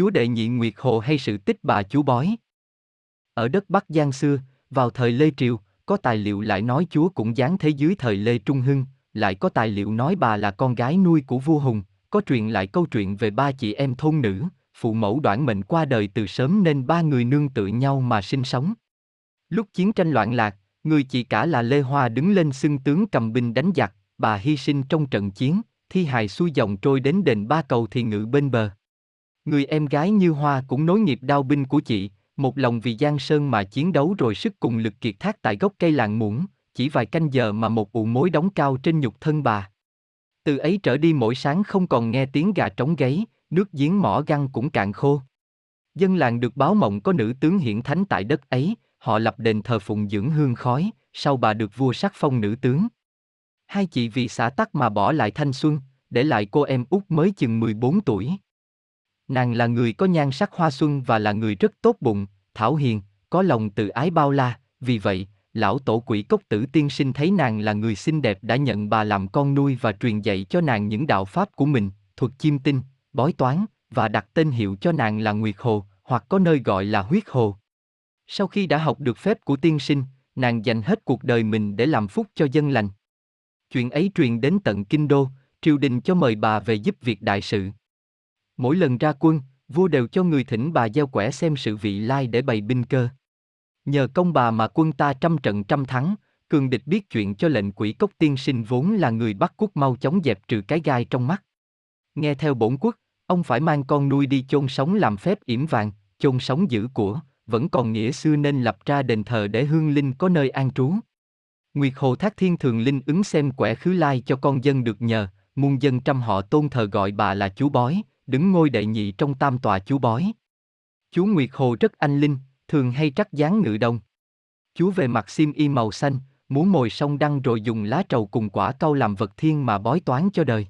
Chúa đệ nhị Nguyệt Hồ hay sự tích bà chú bói. Ở đất Bắc Giang xưa, vào thời Lê Triều, có tài liệu lại nói Chúa cũng giáng thế dưới thời Lê Trung Hưng, lại có tài liệu nói bà là con gái nuôi của vua Hùng, có truyền lại câu chuyện về ba chị em thôn nữ, phụ mẫu đoạn mệnh qua đời từ sớm nên ba người nương tựa nhau mà sinh sống. Lúc chiến tranh loạn lạc, người chị cả là Lê Hoa đứng lên xưng tướng cầm binh đánh giặc, bà hy sinh trong trận chiến, thi hài xuôi dòng trôi đến đền ba cầu thì ngự bên bờ. Người em gái như Hoa cũng nối nghiệp đao binh của chị, một lòng vì Giang Sơn mà chiến đấu rồi sức cùng lực kiệt thác tại gốc cây làng muỗng, chỉ vài canh giờ mà một ụ mối đóng cao trên nhục thân bà. Từ ấy trở đi mỗi sáng không còn nghe tiếng gà trống gáy, nước giếng mỏ găng cũng cạn khô. Dân làng được báo mộng có nữ tướng hiển thánh tại đất ấy, họ lập đền thờ phụng dưỡng hương khói, sau bà được vua sắc phong nữ tướng. Hai chị vì xã tắc mà bỏ lại thanh xuân, để lại cô em út mới chừng 14 tuổi. Nàng là người có nhan sắc hoa xuân và là người rất tốt bụng, thảo hiền, có lòng tự ái bao la, vì vậy, lão tổ quỷ cốc tử tiên sinh thấy nàng là người xinh đẹp đã nhận bà làm con nuôi và truyền dạy cho nàng những đạo pháp của mình, thuật chiêm tinh, bói toán, và đặt tên hiệu cho nàng là Nguyệt Hồ, hoặc có nơi gọi là Huyết Hồ. Sau khi đã học được phép của tiên sinh, nàng dành hết cuộc đời mình để làm phúc cho dân lành. Chuyện ấy truyền đến tận kinh đô, triều đình cho mời bà về giúp việc đại sự. Mỗi lần ra quân, vua đều cho người thỉnh bà gieo quẻ xem sự vị lai để bày binh cơ. Nhờ công bà mà quân ta trăm trận trăm thắng, cường địch biết chuyện cho lệnh quỷ cốc tiên sinh vốn là người bắt quốc mau chóng dẹp trừ cái gai trong mắt. Nghe theo bổn quốc, ông phải mang con nuôi đi chôn sống làm phép yểm vàng, chôn sống giữ của, vẫn còn nghĩa xưa nên lập ra đền thờ để hương linh có nơi an trú. Nguyệt Hồ Thác Thiên thường linh ứng xem quẻ khứ lai cho con dân được nhờ, muôn dân trăm họ tôn thờ gọi bà là chú bói, đứng ngôi đệ nhị trong tam tòa chú bói. Chú Nguyệt Hồ rất anh linh, thường hay trắc dáng ngự đông. Chú về mặt xiêm y màu xanh, muốn mồi sông đăng rồi dùng lá trầu cùng quả cau làm vật thiên mà bói toán cho đời.